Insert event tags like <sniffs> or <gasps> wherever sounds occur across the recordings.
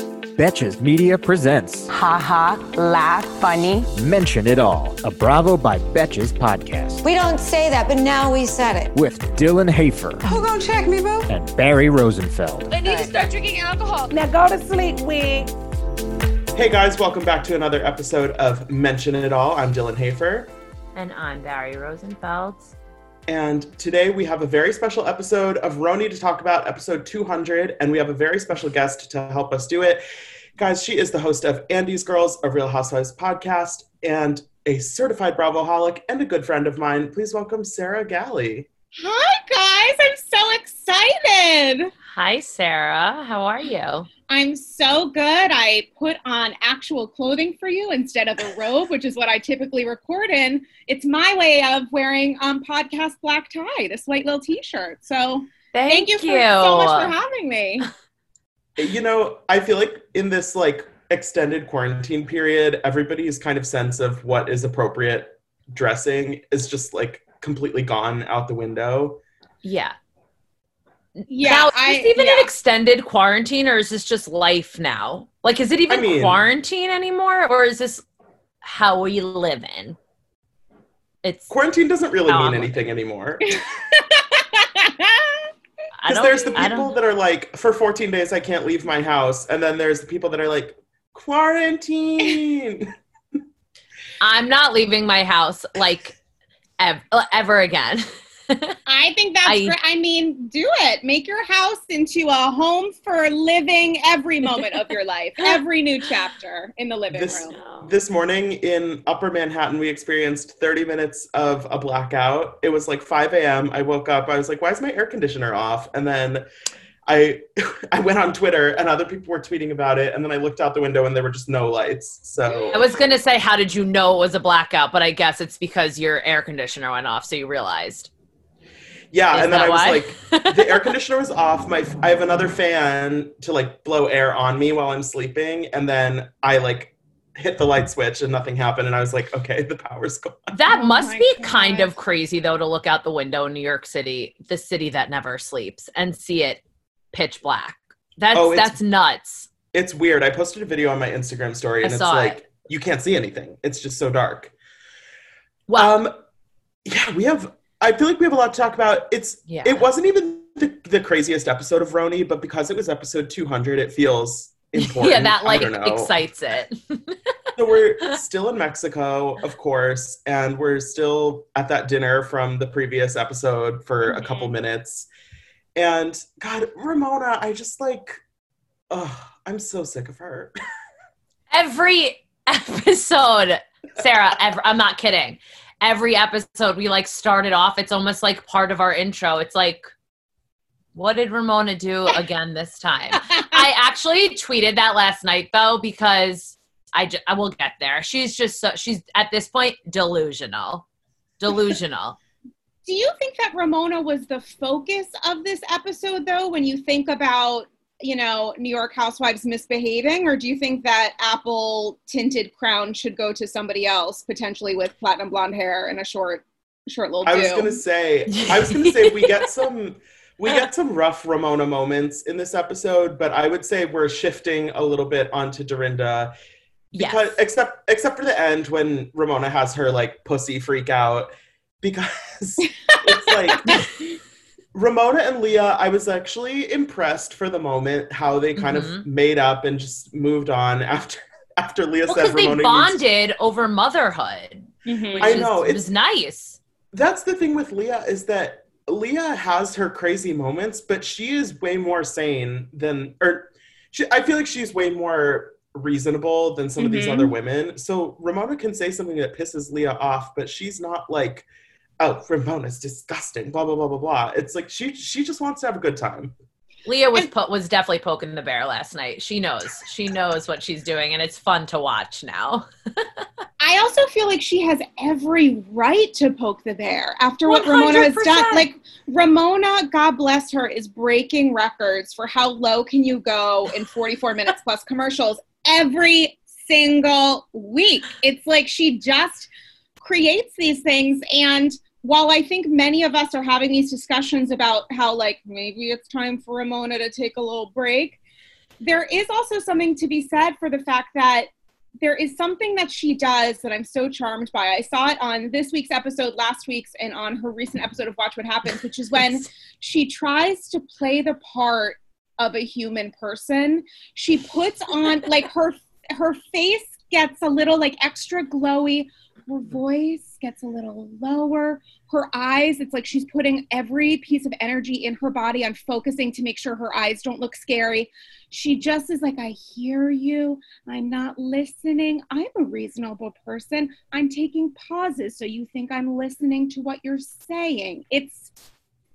Betches Media presents Ha ha, laugh, funny. Mention It All, a Bravo by Betches podcast We don't say that, but now we said it. with Dylan Hafer Who gonna check me, boo? and Barry Rosenfeld. I need to start drinking alcohol. Now go to sleep, wig. Hey guys, welcome back to another episode of Mention It All. I'm Dylan Hafer, And I'm Barry Rosenfeld. And today we have a very special episode of RHONY to talk about, episode 200, and we have a very special guest to help us do it. Guys, she is the host of Andy's Girls, a Real Housewives podcast, and a certified Bravoholic and a good friend of mine. Please welcome Sarah Galley. Hi, guys. I'm so excited. Hi, Sarah. How are you? I'm so good. I put on actual clothing for you instead of a robe, which is what I typically record in. It's my way of wearing um, podcast black tie, this white little t shirt. So Thank, thank, you, for, so much for having me. <laughs> You know, I feel like in this like extended quarantine period, everybody's kind of sense of what is appropriate dressing is just like completely gone out the window. Yeah. Yeah, now, is I, this even yeah. an extended quarantine or is this just life now? Like, is it even I mean- quarantine anymore or is this how we live in? It's Quarantine doesn't really mean I'm- anything anymore. <laughs> Because there's the people that are like, for 14 days I can't leave my house, and then there's the people that are like, quarantine. <laughs> <laughs> I'm not leaving my house like ever, ever again. <laughs> I think that's I- great. I mean, do it. Make your house into a home for living every moment of your life, <laughs> every new chapter in the living This- room. this morning in Upper Manhattan, we experienced 30 minutes of a blackout. It was like 5 a.m. I woke up. I was like, why is my air conditioner off? And then I <laughs> I went on Twitter and other people were tweeting about it. And then I looked out the window and there were just no lights. So I was gonna say, how did you know it was a blackout? But I guess it's because your air conditioner went off, so you realized. Yeah. Is and then I was why? like, the air conditioner was off. My I have another fan to like blow air on me while I'm sleeping. And then I like hit the light switch and nothing happened. And I was like, okay, the power's gone. <laughs> That Oh must my be kind of crazy, though, to look out the window in New York City, the city that never sleeps, and see it pitch black. That's Oh, that's nuts. It's weird. I posted a video on my Instagram story I and it's like it. you can't see anything. It's just so dark. Well, um yeah, we have I feel like we have a lot to talk about. It's yeah, it wasn't even the, the craziest episode of RHONY, but because it was episode 200, it feels <laughs> important. yeah, that like excites it. So we're still in Mexico, of course, and we're still at that dinner from the previous episode for a mm-hmm. couple minutes. And God, Ramona, I just like, oh, I'm so sick of her. <laughs> Every episode, Sarah. Ever, I'm not kidding. Every episode, we like started off. It's almost like part of our intro. It's like, what did Ramona do <laughs> again this time? I actually tweeted that last night though because I I will get there. She's just so she's at this point delusional, delusional. <laughs> Do you think that Ramona was the focus of this episode, though, when you think about, you know, New York housewives misbehaving? Or do you think that apple tinted crown should go to somebody else, potentially with platinum blonde hair and a short, short little I was gonna say, I was gonna say we get some we get some rough Ramona moments in this episode, but I would say we're shifting a little bit onto Dorinda. yes, except except for the end when Ramona has her like pussy freak out. Because <laughs> it's like Ramona and Leah, I was actually impressed for the moment how they kind Mhm. of made up and just moved on <laughs> after after Leah well, said because they Ramona needs bonded over motherhood. Mhm. Which I is- know, it was nice. that's the thing with Leah is that Leah has her crazy moments, but she is way more sane than, or she, I feel like she's way more reasonable than some of these Mhm. other women. So Ramona can say something that pisses Leah off, but she's not like, oh, Ramona's disgusting, blah blah blah blah blah. It's like she she just wants to have a good time. Leah was po- was definitely poking the bear last night. She knows. She knows what she's doing, and it's fun to watch now. <laughs> I also feel like she has every right to poke the bear after what Ramona has done. Like Ramona, God bless her, is breaking records for how low can you go in 44 <laughs> minutes plus commercials every single week. It's like she just creates these things and while I think many of us are having these discussions about how like maybe it's time for Ramona to take a little break, there is also something to be said for the fact that there is something that she does that I'm so charmed by. I saw it on this week's episode, last week's, and on her recent episode of Watch What Happens, which is when she tries to play the part of a human person. She puts on like her her face gets a little like extra glowy. Her voice gets a little lower. Her eyes, it's like she's putting every piece of energy in her body on focusing to make sure her eyes don't look scary she just is like, I hear you. I'm not listening. I'm a reasonable person. I'm taking pauses so you think I'm listening to what you're saying. It's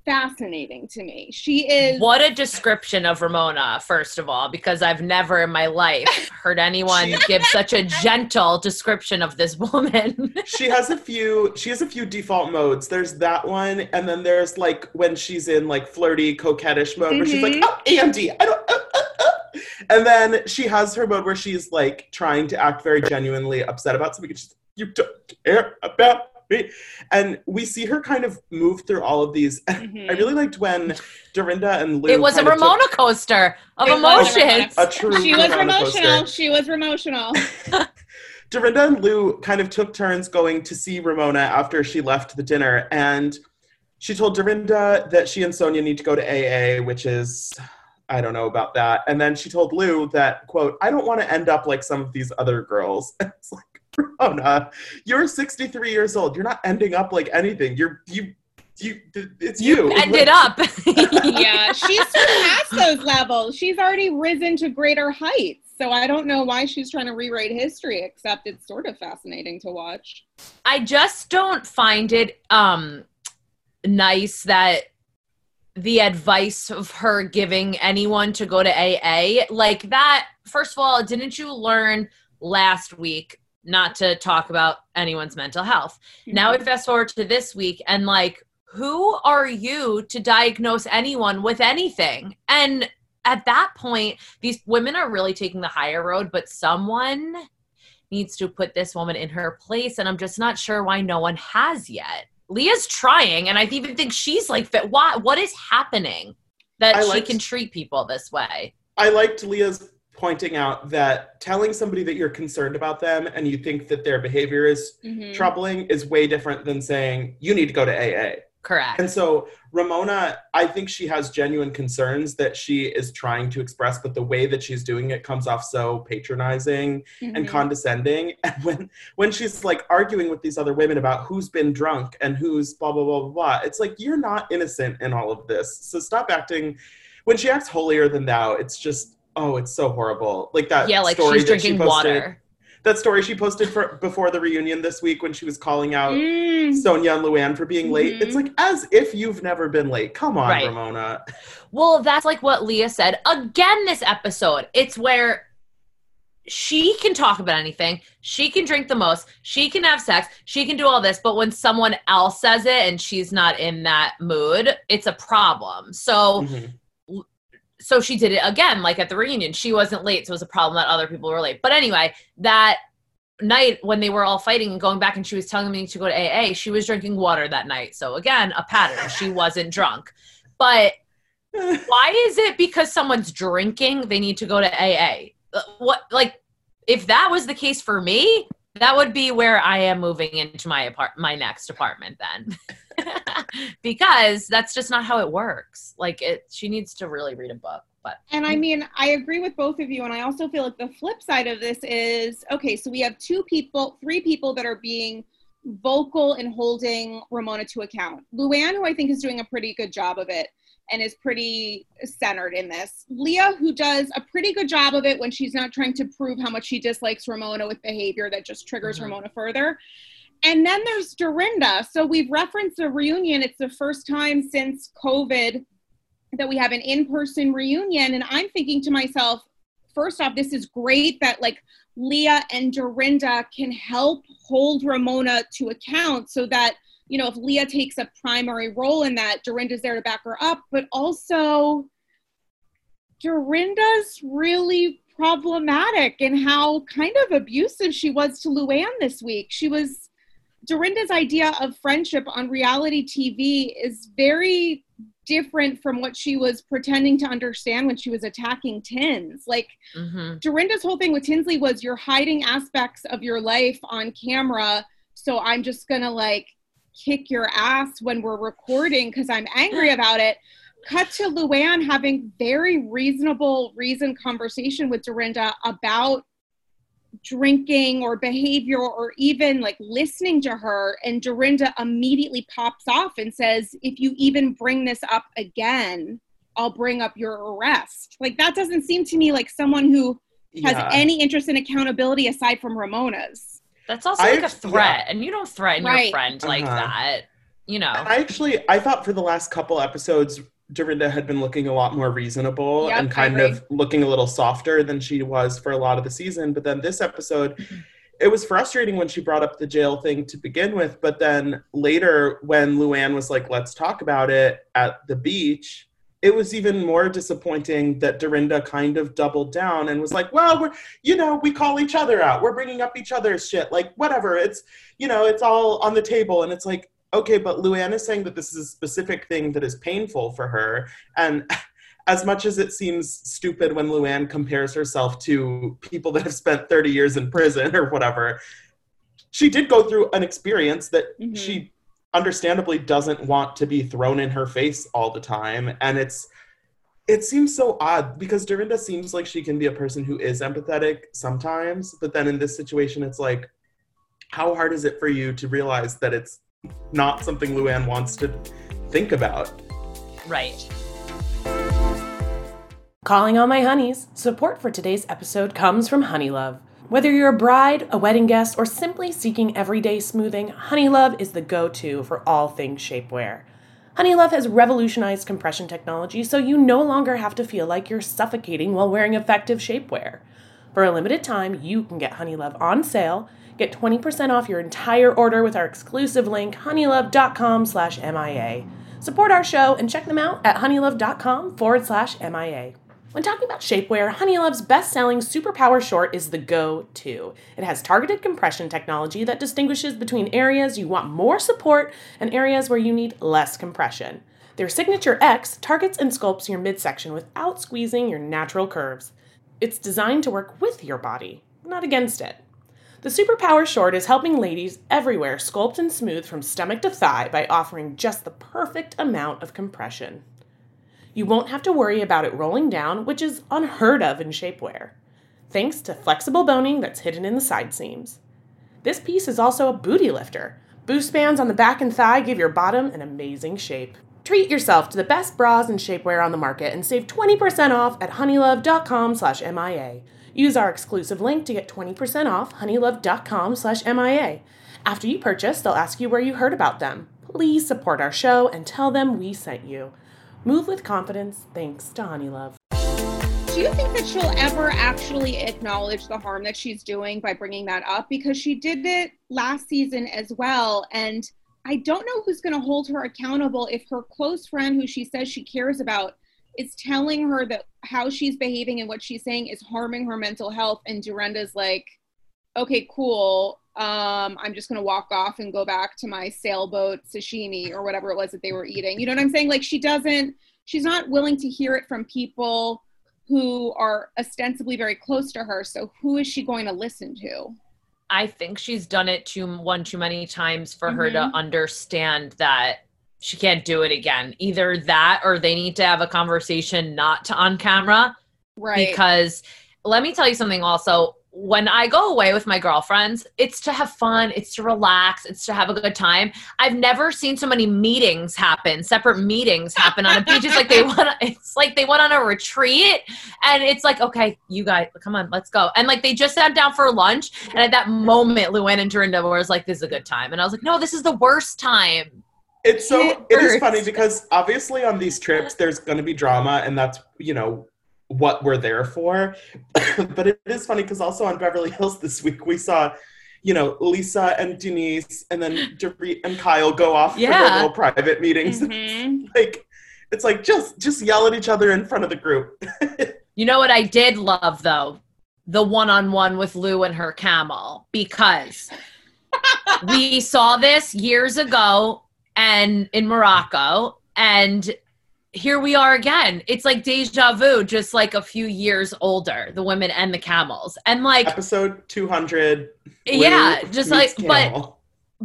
fascinating to me. She is. What a description of Ramona, first of all, because I've never in my life <laughs> heard anyone give such a gentle description of this woman. <laughs> she has a few she has a few default modes there's that one and then there's like when she's in like flirty coquettish mode where she's like Mhm. oh amd i don't uh, uh, uh. and then she has her mode where she's like trying to act very genuinely upset about something and she's you don't care about me and we see her kind of move through all of these Mhm. <laughs> i really liked when dorinda and lou it was a kind took Ramona coaster of It was a Ramona- emotions. a true She was Ramona emotional. coaster. She was emotional. <laughs> <laughs> Dorinda and Lou kind of took turns going to see Ramona after she left the dinner, and she told Dorinda that she and Sonja need to go to AA, which is I don't know about that. And then she told Lou that quote I don't want to end up like some of these other girls. it's like <laughs> Ramona, you're 63 years old. You're not ending up like anything. You're you you. It's you. Ended up. <laughs> <laughs> yeah, she's surpassed those levels. She's already risen to greater heights. So I don't know why she's trying to rewrite history, except it's sort of fascinating to watch. I just don't find it um nice that the advice of her giving anyone to go to AA like that first of all didn't you learn last week not to talk about anyone's mental health. Now we fast forward to this week and like who are you to diagnose anyone with anything? And at that point these women are really taking the higher road but someone needs to put this woman in her place and i'm just not sure why no one has yet. Leah's trying and i even think she's like fit. Why what is happening that I she can treat people this way? I liked Leah's pointing out that telling somebody that you're concerned about them and you think that their behavior is Mhm. troubling is way different than saying you need to go to AA. correct And so Ramona, I think she has genuine concerns that she is trying to express, but the way that she's doing it comes off so patronizing and Mhm. condescending. <laughs> And when when she's like arguing with these other women about who's been drunk and who's blah blah blah blah blah, it's like you're not innocent in all of this. So stop acting. When she acts holier than thou, it's just oh, it's so horrible. Like that. yeah like story she's that she drinking posted- water That story she posted for before the reunion this week when she was calling out Mm. Sonja and Luann for being late. Mhm. It's like as if you've never been late. Come on, Right. Ramona. Well, that's like what Leah said again this episode. It's where she can talk about anything. She can drink the most. She can have sex. She can do all this. But when someone else says it and she's not in that mood, it's a problem. So, Mhm. So she did it again, like at the reunion. She wasn't late, so it was a problem that other people were late. But anyway, that night when they were all fighting and going back and she was telling me to go to AA, she was drinking water that night. So again, a pattern. She wasn't drunk. But <laughs> why is it because someone's drinking they need to go to AA? Uh, What like if that was the case for me, that would be where I am moving into my apart my next apartment then. <laughs> <laughs> because that's just not how it works. Like it she needs to really read a book. But And I mean, I agree with both of you. And I also feel like the flip side of this is okay, so we have two people, three people that are being vocal in holding Ramona to account. Luann, who I think is doing a pretty good job of it and is pretty centered in this. Leah, who does a pretty good job of it when she's not trying to prove how much she dislikes Ramona with behavior that just triggers Mhm. Ramona further. And then there's Dorinda. So we've referenced a reunion. It's the first time since COVID that we have an in-person reunion and i'm thinking to myself first off this is great that like leah and dorinda can help hold ramona to account so that you know if leah takes a primary role in that dorinda's there to back her up but also dorinda's really problematic in how kind of abusive she was to luann this week she was Dorinda's idea of friendship on reality TV is very different from what she was pretending to understand when she was attacking Tins. Like mm-hmm. Dorinda's whole thing with Tinsley was you're hiding aspects of your life on camera, so I'm just gonna like kick your ass when we're recording because I'm angry <gasps> about it. Cut to Luann having very reasonable reason conversation with Dorinda about drinking or behavior or even like listening to her and Dorinda immediately pops off and says if you even bring this up again I'll bring up your arrest. Like that doesn't seem to me like someone who has yeah. any interest in accountability aside from Ramona's. That's also I, like a threat yeah. and you don't threaten right. your friend like uh-huh. that. You know. I actually I thought for the last couple episodes Dorinda had been looking a lot more reasonable yep, and kind of looking a little softer than she was for a lot of the season. But then this episode, it was frustrating when she brought up the jail thing to begin with. But then later, when Luann was like, let's talk about it at the beach, it was even more disappointing that Dorinda kind of doubled down and was like, well, we're, you know, we call each other out. We're bringing up each other's shit. Like, whatever. It's, you know, it's all on the table. And it's like, okay, but Luann is saying that this is a specific thing that is painful for her. And <laughs> as much as it seems stupid when Luann compares herself to people that have spent 30 years in prison or whatever, she did go through an experience that mm-hmm. she understandably doesn't want to be thrown in her face all the time. And it's, it seems so odd because Dorinda seems like she can be a person who is empathetic sometimes, but then in this situation, it's like, how hard is it for you to realize that it's not something Luann wants to think about. Right. Calling all my honeys. Support for today's episode comes from Honeylove. Whether you're a bride, a wedding guest, or simply seeking everyday smoothing, Honeylove is the go to for all things shapewear. Honeylove has revolutionized compression technology so you no longer have to feel like you're suffocating while wearing effective shapewear. For a limited time, you can get Honeylove on sale Get 20% off your entire order with our exclusive link, honeylove.com slash MIA. Support our show and check them out at honeylove.com forward slash MIA. When talking about shapewear, Honeylove's best selling Superpower Short is the go to. It has targeted compression technology that distinguishes between areas you want more support and areas where you need less compression. Their Signature X targets and sculpts your midsection without squeezing your natural curves. It's designed to work with your body, not against it. The Superpower Short is helping ladies everywhere sculpt and smooth from stomach to thigh by offering just the perfect amount of compression. You won't have to worry about it rolling down, which is unheard of in shapewear, thanks to flexible boning that's hidden in the side seams. This piece is also a booty lifter. Boost bands on the back and thigh give your bottom an amazing shape. Treat yourself to the best bras and shapewear on the market and save 20% off at honeylove.com/mia. Use our exclusive link to get 20% off honeylove.com slash MIA. After you purchase, they'll ask you where you heard about them. Please support our show and tell them we sent you. Move with confidence thanks to Honeylove. Do you think that she'll ever actually acknowledge the harm that she's doing by bringing that up? Because she did it last season as well. And I don't know who's going to hold her accountable if her close friend, who she says she cares about, is telling her that how she's behaving and what she's saying is harming her mental health and Dorinda's like okay cool um i'm just gonna walk off and go back to my sailboat sashimi or whatever it was that they were eating you know what i'm saying like she doesn't she's not willing to hear it from people who are ostensibly very close to her so who is she going to listen to i think she's done it too one too many times for mm-hmm. her to mm-hmm. understand that she can't do it again. Either that or they need to have a conversation not to on camera. Right. Because let me tell you something also. When I go away with my girlfriends, it's to have fun, it's to relax, it's to have a good time. I've never seen so many meetings happen, separate meetings happen on a beach. It's like they <laughs> went it's like they went on a retreat and it's like, okay, you guys, come on, let's go. And like they just sat down for lunch and at that moment Luann and Dorinda was like, This is a good time. And I was like, No, this is the worst time It's so It it is funny because obviously on these trips there's going to be drama and that's you know what we're there for. <coughs> but it is funny because also on Beverly Hills this week we saw you know Lisa and Denise and then Dorit and Kyle go off for their little private meetings. <laughs> Mhm. like it's like just just yell at each other in front of the group. <laughs> You know what I did love though? The one on one with Lou and her camel because we saw this years ago and in Morocco and here we are again. It's like deja vu, just like a few years older, the women and the camels. And like Episode 200. yeah, just like Camel. but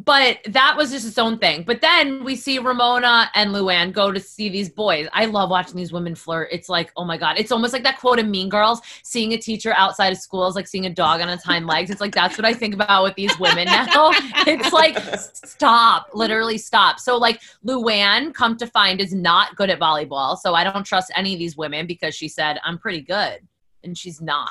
that was just its own thing. But then we see Ramona and Luann go to see these boys. I love watching these women flirt. It's like, oh my God. It's almost like that quote in Mean Girls seeing a teacher outside of school is like seeing a dog on its hind legs. It's like, that's what I think about with these women now. <laughs> It's like, stop, literally stop. So, like, Luann, come to find, is not good at volleyball. So I don't trust any of these women because she said, I'm pretty good. And she's not.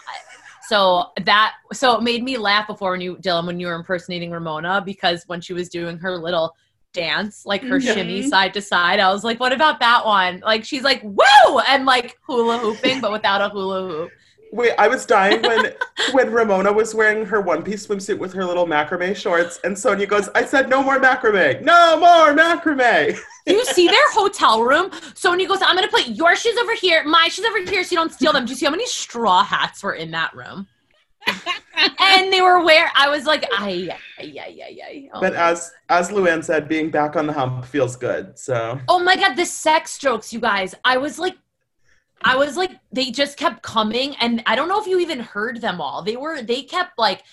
So that so it made me laugh before when you Dylan when you were impersonating Ramona because when she was doing her little dance, like her Mhm. shimmy side to side, I was like, what about that one? Like she's like, woo! And like hula hooping, but without a hula hoop. Wait, I was dying when <laughs> when Ramona was wearing her one piece swimsuit with her little macrame shorts, and Sonja goes, "I said no more macrame, no more macrame." You see their hotel room? Sonja goes, I'm gonna put your shoes over here, my shoes over here, so you don't steal them. Do you see how many straw hats were in that room? <laughs> and they were wear. I was like, ay, ay, ay, ay, ay. Oh But as as Luann said, being back on the hump feels good. So Oh my god, the sex jokes, you guys. I was like I was like they just kept coming and I don't know if you even heard them all. They were they kept like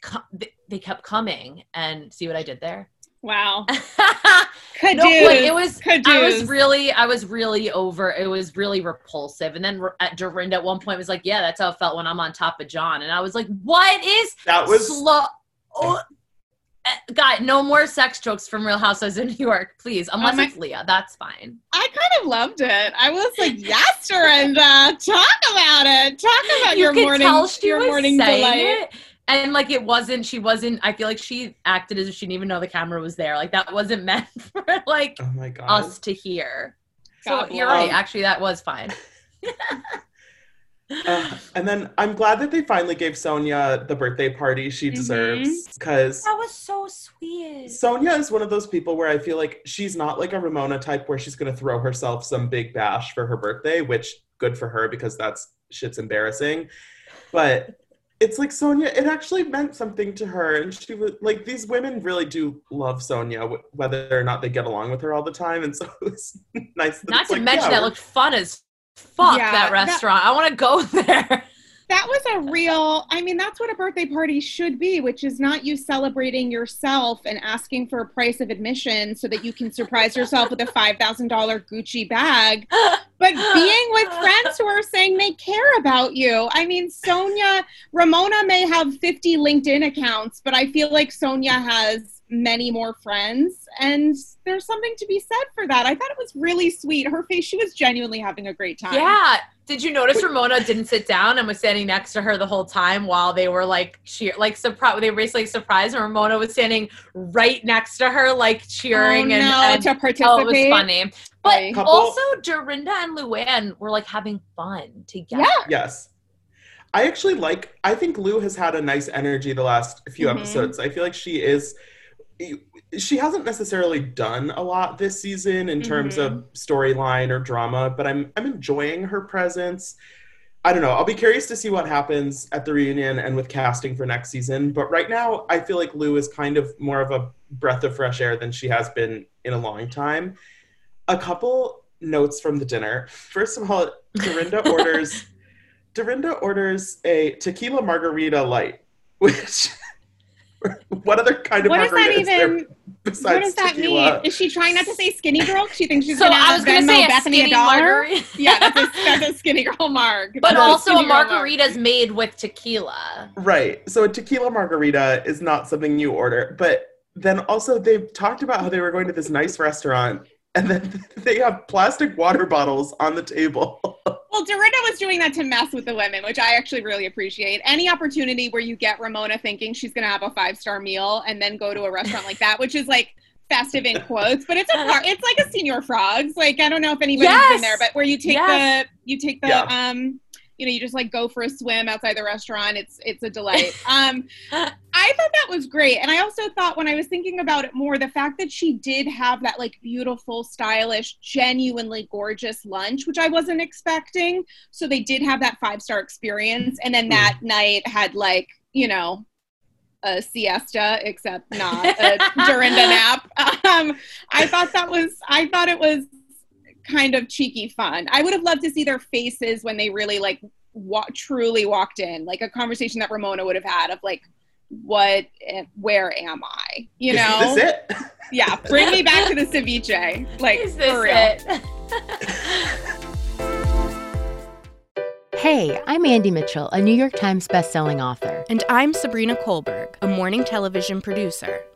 co- they- they kept coming and see what I did there? Wow. <laughs> no, like it was I was really I was really over it was really repulsive. And then R- at Dorinda at one point was like, "Yeah, that's how it felt when I'm on top of John." And I was like, "What is that was slow oh, uh, God, no more sex jokes from Real Housewives of New York, please. Unless my- it's Leah, that's fine. I kind of loved it. I was like, yes, Dorinda, talk about it. Talk about you your could morning, tell she your was morning saying delight. it and like it wasn't she wasn't i feel like she acted as if she didn't even know the camera was there like that wasn't <laughs> meant for like oh my god. us to hear so God you're right actually that was fine <laughs> Uh, and then I'm glad that they finally gave Sonja the birthday party she Mhm. deserves because that was so sweet Sonja is one of those people where I feel like she's not like a Ramona type where she's going to throw herself some big bash for her birthday, which good for her because that's shit's embarrassing. But it's like Sonja, it actually meant something to her. And she was like, these women really do love Sonja, wh- whether or not they get along with her all the time. And so <laughs> it's nice. That not to like, mention yeah, that looked fun as fuck Yeah, that that- restaurant i want to go <laughs> there That was a real, I mean, that's what a birthday party should be, which is not you celebrating yourself and asking for a price of admission so that you can surprise yourself with a $5,000 Gucci bag, <laughs> but being with friends who are saying they care about you. I mean, Sonja, Ramona may have 50 LinkedIn accounts, but I feel like Sonja has many more friends, and there's something to be said for that. I thought it was really sweet. Her face, she was genuinely having a great time. Yeah. Did you notice Ramona didn't sit down and was standing next to her the whole time while they were like cheer, like surprise? They were basically surprised, and Ramona was standing right next to her, like cheering oh, and, no, and to participate. oh, it was funny. But Couple- also, Dorinda and Luann were like having fun together. Yeah. Yes. I actually like I think Lou has had a nice energy the last few Mhm. episodes. I feel like she is she hasn't necessarily done a lot this season in terms of mm-hmm. storyline or drama, but I'm I'm enjoying her presence. I don't know. I'll be curious to see what happens at the reunion and with casting for next season. But right now, I feel like Lou is kind of more of a breath of fresh air than she has been in a long time. A couple notes from the dinner. First of all, Dorinda <laughs> orders Dorinda orders a tequila margarita light, which <laughs> what other kind of What does that margarita is there even? besides What does that tequila? mean? Is she trying not to say skinny girl? 'Cause She thinks she's So gonna I have was gonna say a Bethenny skinny a dollar. Yeah, that's a, that's a skinny girl marg. but That's also a skinny girl marg. margarita's made with tequila. Right. So a tequila margarita is not something you order, but then also they've talked about how they were going to this nice restaurant and then <laughs> they have plastic water bottles on the table. <laughs> Well, Dorinda was doing that to mess with the women, which I actually really appreciate. Any opportunity where you get Ramona thinking she's going to have a five star meal and then go to a restaurant like that, which is like festive in quotes, but it's a part. It's like a Señor Frogs. Like I don't know if anybody's Yes! been there, but where you take Yes. the you take the Yeah. um you know you just like go for a swim outside the restaurant. It's it's a <laughs> delight. Um, I thought that was great, and I also thought when I was thinking about it more, the fact that she did have that like beautiful, stylish, genuinely gorgeous lunch, which I wasn't expecting. So they did have that five star experience, and then that night had like you know a siesta, except not a <laughs> Dorinda nap. Um, I thought that was, I thought it was kind of cheeky fun. I would have loved to see their faces when they really like wa- truly walked in, like a conversation that Ramona would have had of like, what, where am I? You Is know? this it? Yeah, bring me back to the ceviche. Like, Is this for real. it? Hey, I'm Andy Mitchell, a New York Times bestselling author. And I'm Sabrina Kohlberg, a morning television producer.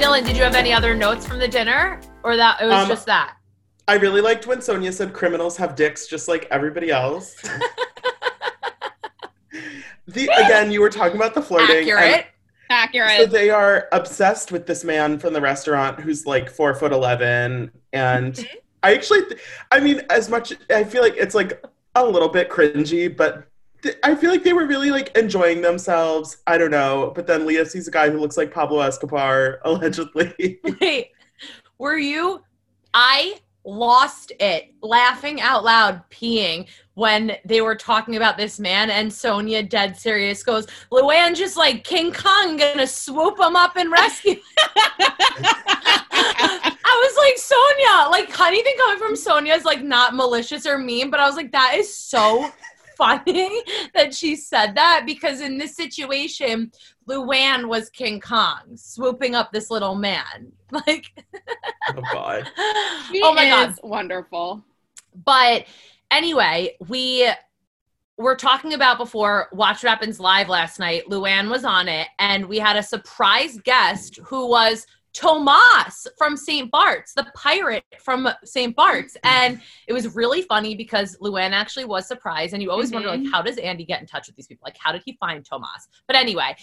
Dylan, did you have any other notes from the dinner, or that it was Um, just that? I really liked when Sonja said criminals have dicks just like everybody else. <laughs> the again, you were talking about the flirting. Accurate. Accurate. So they are obsessed with this man from the restaurant who's like four foot eleven, and Mm-hmm. I actually, th- I mean, as much I feel like it's like a little bit cringy, but I feel like they were really like enjoying themselves. I don't know, but then Leah sees a guy who looks like Pablo Escobar, <laughs> allegedly. Wait, were you? I lost it laughing out loud, peeing when they were talking about this man, and Sonja, dead serious, goes, Luann just like King Kong gonna swoop him up and rescue. <laughs> I was like, Sonja, like anything coming from Sonja is like not malicious or mean, but I was like, that is so funny <laughs> that she said that because in this situation, Luann was King Kong swooping up this little man. <laughs> Like, oh god. <laughs> She oh my god! is wonderful. But anyway, we were talking about before Watch What Happens Live last night. Luann was on it, and we had a surprise guest who was Tomas from St. Bart's, the pirate from St. Bart's. And it was really funny because Luann actually was surprised. And you always wonder, like, how does Andy get in touch with these people? Like, how did he find Tomas? But anyway,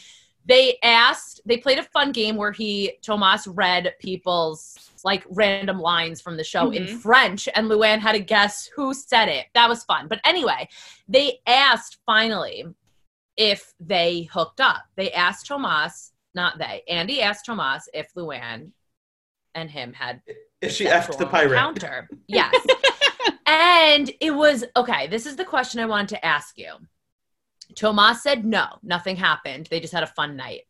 they asked, they played a fun game where he, Tomas read people's like random lines from the show in Mhm. French, and Luann had to guess who said it. That was fun. But anyway, they asked finally if they hooked up. They asked Tomas, not they. Andy asked Tomas if Luann and him had If she effed sexual the pirate. encounter. Yes. <laughs> and it was okay. This is the question I wanted to ask you. Tomas said no, nothing happened. They just had a fun night.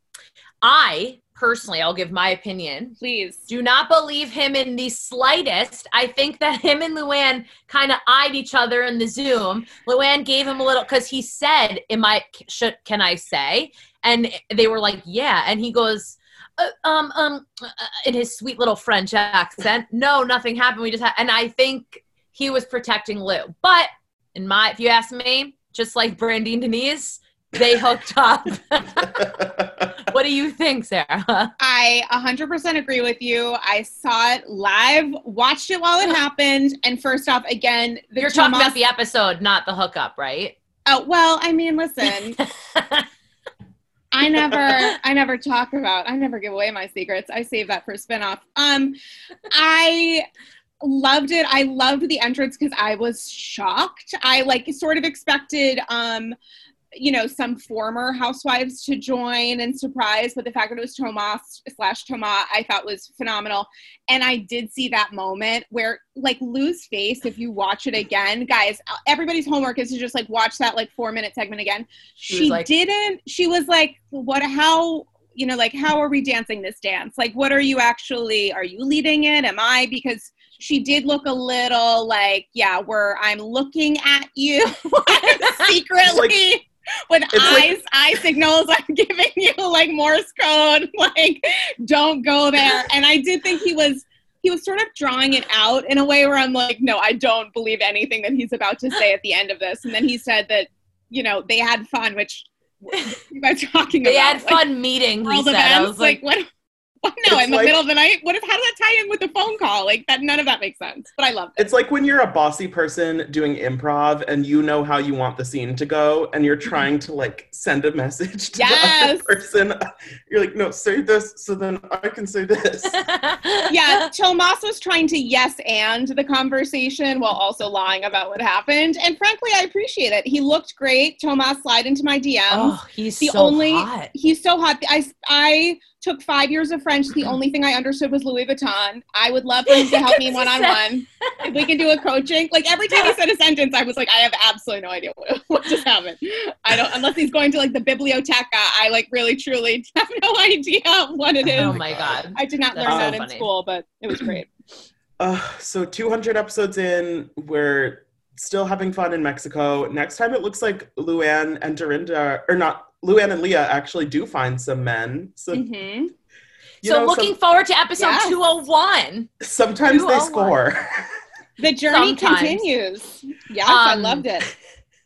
I personally, I'll give my opinion. Please. Do not believe him in the slightest. I think that <laughs> him and Luann kind of eyed each other in the Zoom. Luann gave him a little because he said, "Am I? Should can I say?" And they were like, "Yeah." And he goes, uh, "Um, um," uh, in his sweet little French accent. No, nothing happened. We just had, and I think he was protecting Lou. But in my, if you ask me, just like Brandi and Denise, they hooked up. <laughs> what do you think, Sarah? I 100% agree with you. I saw it live, watched it while it happened, and first off, again, the You're talking Tomas- about the episode, not the hookup, right? Oh well, I mean, listen, <laughs> I never, I never talk about, I never give away my secrets. I save that for spinoff. Um, I loved it. I loved the entrance because I was shocked. I like sort of expected, um, you know, some former housewives to join and surprise, but the fact that it was Tomas slash Toma, I thought was phenomenal. And I did see that moment where, like, Lou's face, if you watch it again, guys, everybody's homework is to just like watch that like four minute segment again. She She, like- didn't, she was like, what, how, you know, like, how are we dancing this dance? Like, what are you actually, are you leading it? Am I? Because she did look a little like, yeah, where I'm looking at you <laughs> <laughs> secretly. <laughs> with It's eyes, eye signals. <laughs> I'm giving you like Morse code, <laughs> like don't go there. And I did think he was he was sort of drawing it out in a way where I'm like, no, I don't believe anything that he's about to say at the end of this. And then he said that, you know, they had fun, which you guys talking They about? had Like, fun meeting, he world said. I events? was like, what? What? No, It's in the like- middle of the night. What if? How does that tie in with the phone call? Like that? None of that makes sense. But I love it. It's like when you're a bossy person doing improv and you know how you want the scene to go and you're mm-hmm. trying to like send a message to the other person. You're like, no, say this so then I can say this. <laughs> yeah, Tomas was trying to yes and the conversation while also lying about what happened. And frankly, I appreciate it. He looked great. Tomas slide into my DM. oh, he's the so only hot. he's so hot. I I took five years of French. The only thing I understood was Louis Vuitton. I would love for him <laughs> to help me one on one. If we can do a coaching, like every time he said a sentence, I was like, I have absolutely no idea what, what just happened. I don't unless he's going to like the biblioteca. I like really truly <laughs> have no idea what it is. Oh my god. I did not That's learn so that in funny. school, but it was great. <clears throat> Uh, so 200 episodes in, we're still having fun in Mexico. Next time, it looks like Luann and Dorinda, or not, Luann and Leah actually do find some men. So, hmm so know, looking some- forward to episode Yes. 201. sometimes they score. <laughs> The journey Sometimes. continues. Yes, I Um, loved it.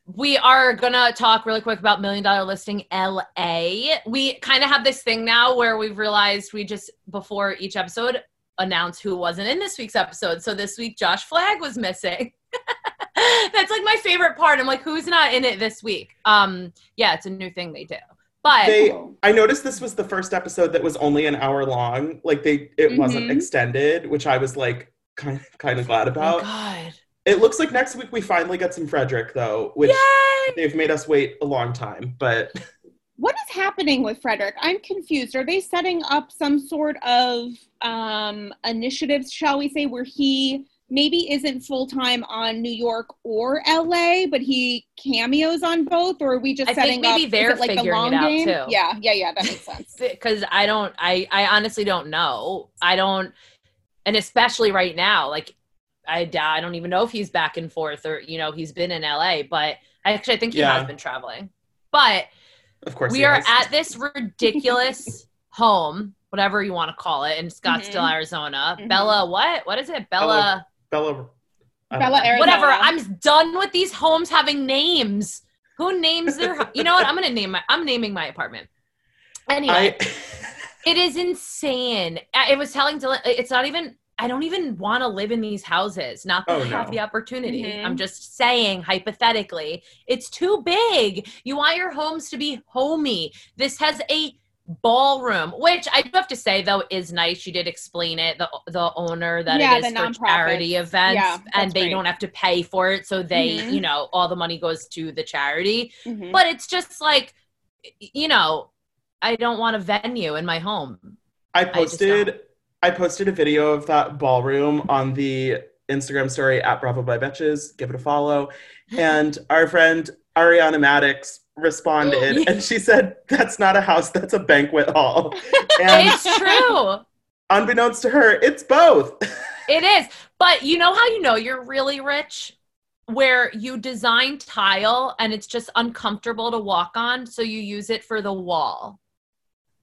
We are gonna talk really quick about Million Dollar Listing LA. We kind of have this thing now where we've realized we just before each episode announce who wasn't in this week's episode. So this week Josh Flagg was missing. <laughs> That's like my favorite part. I'm like, who's not in it this week? Um, yeah, it's a new thing they do. But They, I noticed this was the first episode that was only an hour long. Like they, it wasn't Mhm. extended, which I was like kind kind of glad oh about. God. It looks like next week we finally get some Fredrik though, which Yay! they've made us wait a long time. But <laughs> What is happening with Fredrik? I'm confused. Are they setting up some sort of um, initiatives, shall we say, where he maybe isn't full time on New York or LA, but he cameos on both? Or are we just I think setting maybe up they're it like the figuring long it out, game? too. Yeah, yeah, yeah. That makes sense. <laughs> because I don't, I, I honestly don't know. I don't, and especially right now, like I, I don't even know if he's back and forth or you know he's been in LA, but I actually I think he Yeah. has been traveling. But of course, we are has. at this ridiculous <laughs> home, whatever you want to call it, in Scottsdale, Mhm. Arizona. Mhm. Bella, what? What is it? Bella. Bella. I don't Bella. Arizona. Whatever. I'm done with these homes having names. Who names their? you know what? I'm gonna name my. I'm naming my apartment. Anyway. I, <laughs> It is insane. I I was telling Dylan, it's not even. I don't even want to live in these houses. Not that Oh, I have the opportunity. Mhm. I'm just saying, hypothetically, it's too big. You want your homes to be homey. This has a ballroom, which I do have to say though is nice. You did explain it. The the owner that Yeah, it is the for nonprofits. charity events, Yeah, and they great. don't have to pay for it, so they, Mhm. you know, all the money goes to the charity Mhm. but it's just like you know i don't want a venue in my home I posted don't. I, posted a video of that ballroom on the Instagram story at Bravo by Betches. Give it a follow. And our friend Ariana Madix responded oh. and she said, That's not a house, that's a banquet hall. <laughs> And it's true. unbeknownst to her, it's both. <laughs> it is. But you know how you know you're really rich? Where you design tile and it's just uncomfortable to walk on so you use it for the wall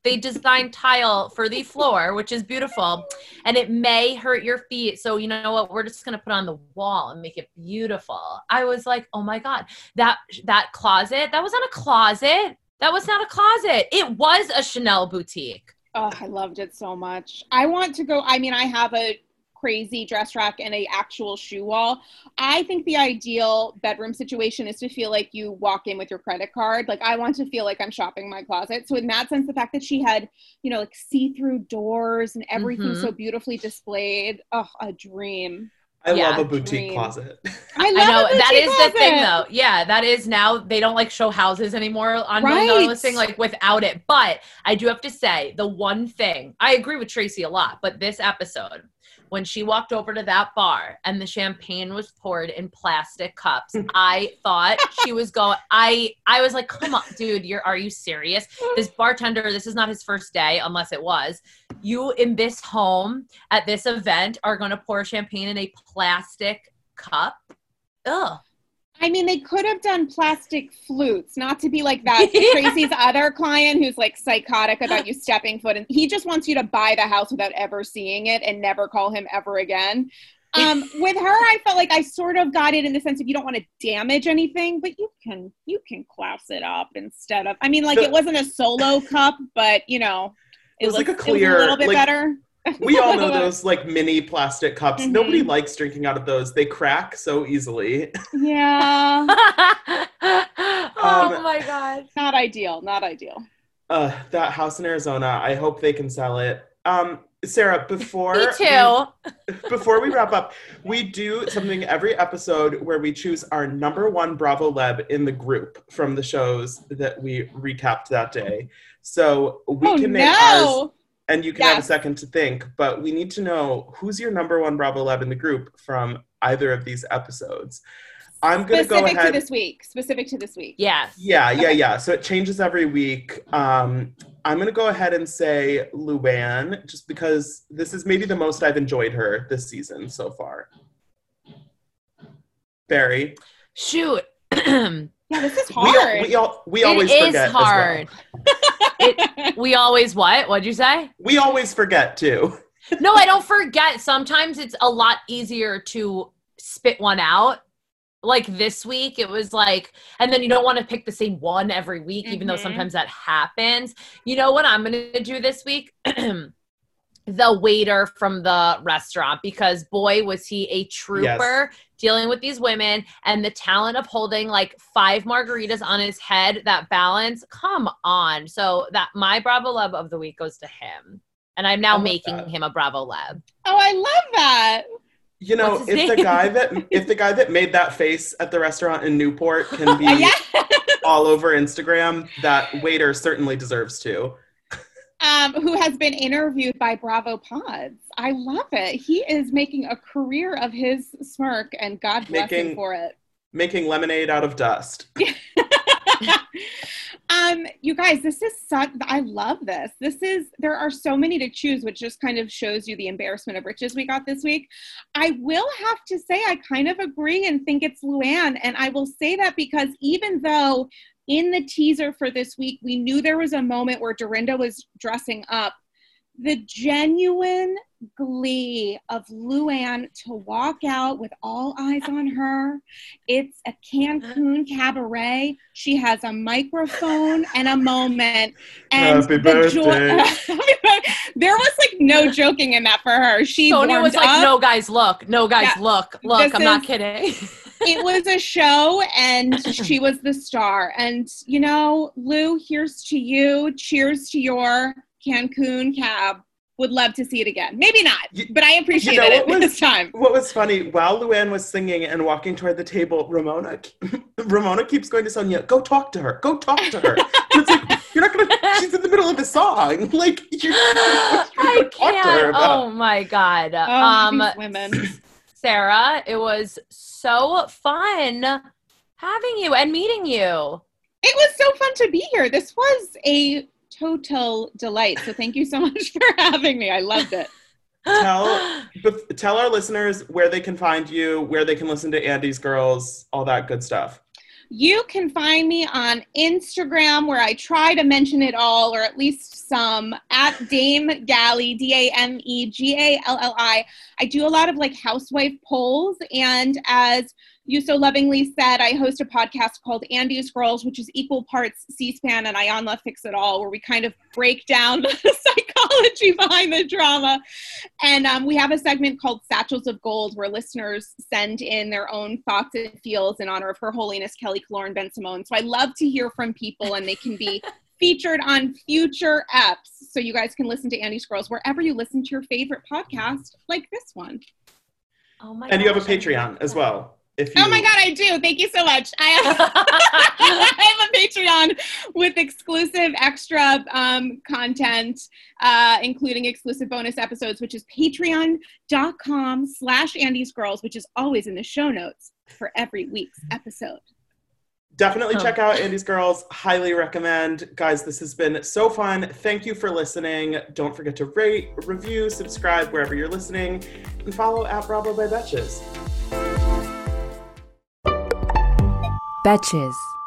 they design tile for the floor which is beautiful and it may hurt your feet. So you know what? We're just to put on the wall and make it beautiful. I was like oh my god that that closet that was not a closet. That was not a closet. It was a chanel boutique. Oh, I loved it so much. I want to go. I mean, I have a crazy dress rack and a actual shoe wall. I think the ideal bedroom situation is to feel like you walk in with your credit card. Like I want to feel like I'm shopping my closet. So in that sense, the fact that she had, you know, like see-through doors and everything Mhm. so beautifully displayed, oh, a dream. I Yeah, love a boutique dream. closet. <laughs> I I know a that boutique the thing, though. Yeah, that is now they don't like show houses anymore on Right. Million Dollar Listing, like without it. But I do have to say the one thing I agree with Tracy a lot, but this episode when she walked over to that bar and the champagne was poured in plastic cups, <laughs> I thought she was going. I I was like, come on, dude, you're are you serious? This bartender, this is not his first day, unless it was. You in this home at this event are going to pour champagne in a plastic cup. Ugh. I mean, they could have done plastic flutes, not to be like that <laughs> Tracy's other client who's like psychotic about you stepping foot, and he just wants you to buy the house without ever seeing it and never call him ever again. Um, <laughs> with her, I felt like I sort of got it in the sense of you don't want to damage anything, but you can you can class it up instead of. I mean, like it wasn't a solo cup, but you know, It was like a it was clear, little bit like- better. We all know <laughs> those like mini plastic cups. Mhm. Nobody likes drinking out of those. They crack so easily. Yeah, <laughs> oh Um, my god. not ideal. Not ideal. Uh, that house in Arizona. I hope they can sell it. Um, Sarah, before Me too. <laughs> before we wrap up, we do something every episode where we choose our number one Bravo Leb in the group from the shows that we recapped that day. So we oh can name ours no! And you can have a second to think, but we need to know who's your number one Bravo Leb in the group from either of these episodes. I'm gonna go Specific to ahead. this week. Specific to this week. Yes. Yeah, yeah, yeah. So it changes every week. Um, I'm gonna go ahead and say Luann, just because this is maybe the most I've enjoyed her this season so far. Barry, Shoot. <clears throat> Yeah, this is we, hard. al- we, all, we always it is forget as well. hard. <laughs> It- <laughs> we always what? What'd you say? We always forget too. <laughs> No, I don't forget. Sometimes it's a lot easier to spit one out. Like this week, it was like, and then you don't want to pick the same one every week, even though Mhm. sometimes that happens. You know what I'm going to do this week? <clears throat> the waiter from the restaurant, because boy, was he a trooper dealing with these women and the talent of holding like five margaritas on his head, that balance. Come on. So, that my Bravo love of the week goes to him. And I'm now making that. him a Bravo love oh, I love that. You know, What's his if the guy that if the guy that made that face at the restaurant in Newport can <laughs> be yeah. all over Instagram, that waiter certainly deserves to. Um, who has been interviewed by Bravo Pods. I love it. He is making a career of his smirk, and God bless him for it. Making lemonade out of dust. <laughs> um, you guys, this is such. I love this. This is there are so many to choose, which just kind of shows you the embarrassment of riches we got this week. I will have to say I kind of agree and think it's Luann, and I will say that because even though in the teaser for this week we knew there was a moment where Dorinda was dressing up, the genuine glee of Luann to walk out with all eyes on her. It's a Cancun cabaret. She has a microphone and a moment. And Happy the joy- birthday. <laughs> there was like no joking in that for her. She Sonja was like, up. no, guys, look. No, guys, Yeah. look. Look, This I'm not kidding. <laughs> it was a show and she was the star. And you know, Lou, here's to you. Cheers to your Cancun cab. Would love to see it again. Maybe not, but I appreciated know it what <laughs> was- this time. What was funny, while Luann was singing and walking toward the table, Ramona <laughs> Ramona keeps going to Sonja, go talk to her, go talk to her. <laughs> It's like, you're not gonna she's in the middle of the song. Like you're, I you're gonna <gasps> talk to her can't. about Oh my God. Oh, um, these women. <sniffs> Sarah, it was so fun having you and meeting you. It was so fun to be here. This was a total delight. So thank you so <laughs> much for having me. I loved it. Tell bef- tell our listeners where they can find you, where they can listen to Andy's Girls, all that good stuff. You can find me on Instagram where I try to mention it all, or at least some, at Dame Galli, D A M E G A L L I. I do a lot of like housewife polls. And as you so lovingly said, I host a podcast called Andy's Girls, which is equal parts C SPAN and Iyanla Fix It All, where we kind of break down <laughs> the psychology <laughs> behind the drama. And um, we have a segment called Satchels of Gold, where listeners send in their own thoughts and feels in honor of Her Holiness Kelly Killoren Bensimon. So I love to hear from people, and they can be <laughs> featured on future eps. So you guys can listen to Andy Girls wherever you listen to your favorite podcast, like this one. Oh my And you have a Patreon as well. If you Oh my God, I do. Thank you so much. I have, <laughs> I have a Patreon with exclusive extra um, content, uh, including exclusive bonus episodes, which is patreon.com slash Andy's Girls, which is always in the show notes for every week's episode. Definitely Oh. check out Andy's Girls. Highly recommend. Guys, this has been so fun. Thank you for listening. Don't forget to rate, review, subscribe wherever you're listening, and follow at Bravo by Betches. Betches.